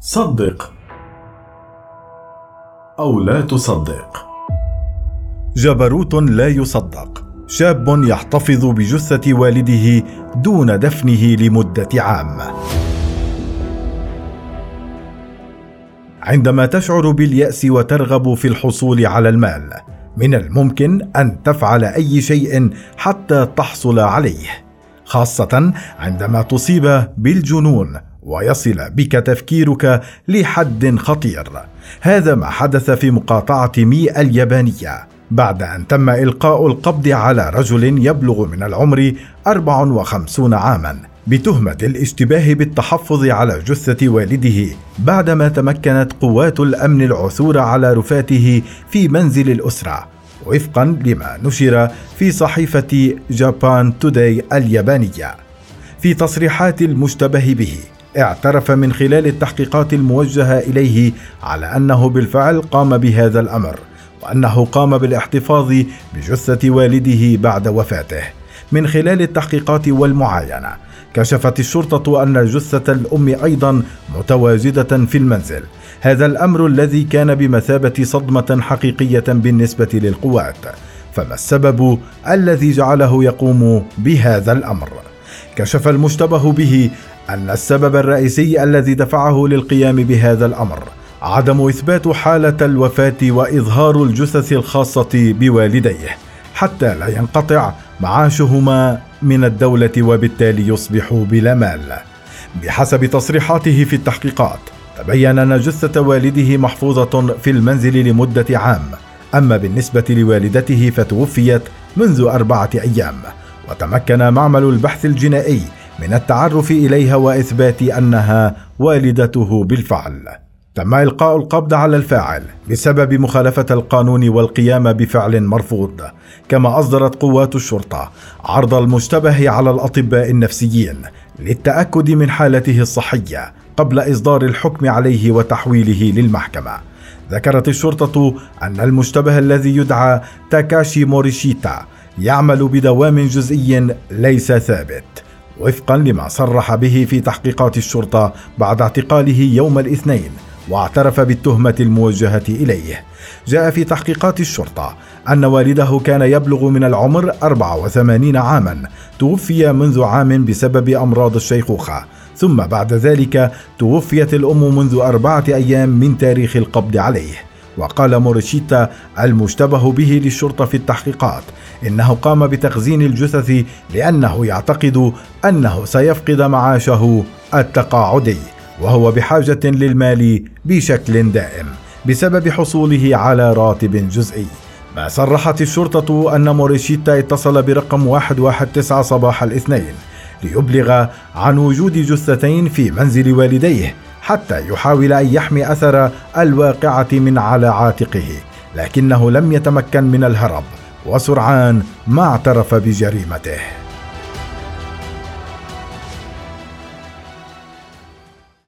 صدق أو لا تصدق. جبروت لا يصدق. شاب يحتفظ بجثة والده دون دفنه لمدة عام. عندما تشعر باليأس وترغب في الحصول على المال من الممكن أن تفعل أي شيء حتى تحصل عليه خاصة عندما تصيب بالجنون. ويصل بك تفكيرك لحد خطير. هذا ما حدث في مقاطعة مي اليابانية. بعد أن تم إلقاء القبض على رجل يبلغ من العمر 54 عاما بتهمة الاشتباه بالتحفظ على جثة والده بعدما تمكنت قوات الأمن العثور على رفاته في منزل الأسرة وفقا لما نشر في صحيفة جابان توداي اليابانية. في تصريحات المشتبه به اعترف من خلال التحقيقات الموجهة إليه على أنه بالفعل قام بهذا الأمر وأنه قام بالاحتفاظ بجثة والده بعد وفاته. من خلال التحقيقات والمعاينة كشفت الشرطة أن جثة الأم أيضا متواجدة في المنزل. هذا الأمر الذي كان بمثابة صدمة حقيقية بالنسبة للقوات فما السبب الذي جعله يقوم بهذا الأمر؟ كشف المشتبه به أن السبب الرئيسي الذي دفعه للقيام بهذا الأمر عدم إثبات حالة الوفاة وإظهار الجثث الخاصة بوالديه حتى لا ينقطع معاشهما من الدولة وبالتالي يصبحوا بلا مال. بحسب تصريحاته في التحقيقات تبين أن جثة والده محفوظة في المنزل لمدة عام أما بالنسبة لوالدته فتوفيت منذ أربعة أيام. وتمكن معمل البحث الجنائي من التعرف إليها وإثبات أنها والدته بالفعل. تم إلقاء القبض على الفاعل بسبب مخالفة القانون والقيام بفعل مرفوض كما أصدرت قوات الشرطة عرض المشتبه على الأطباء النفسيين للتأكد من حالته الصحية قبل إصدار الحكم عليه وتحويله للمحكمة. ذكرت الشرطة أن المشتبه الذي يدعى تاكاشي موريشيتا يعمل بدوام جزئي ليس ثابت وفقا لما صرح به في تحقيقات الشرطة بعد اعتقاله يوم الاثنين واعترف بالتهمة الموجهة إليه. جاء في تحقيقات الشرطة أن والده كان يبلغ من العمر 84 عاما، توفي منذ عام بسبب أمراض الشيخوخة، ثم بعد ذلك توفيت الأم منذ أربعة أيام من تاريخ القبض عليه. وقال موريشيتا المشتبه به للشرطة في التحقيقات إنه قام بتخزين الجثث لأنه يعتقد أنه سيفقد معاشه التقاعدي وهو بحاجة للمال بشكل دائم بسبب حصوله على راتب جزئي. ما صرحت الشرطة أن موريشيتا اتصل برقم 119 صباح الاثنين ليبلغ عن وجود جثتين في منزل والديه حتى يحاول أن يحمي أثر الواقعة من على عاتقه لكنه لم يتمكن من الهرب. وسرعان ما اعترف بجريمته.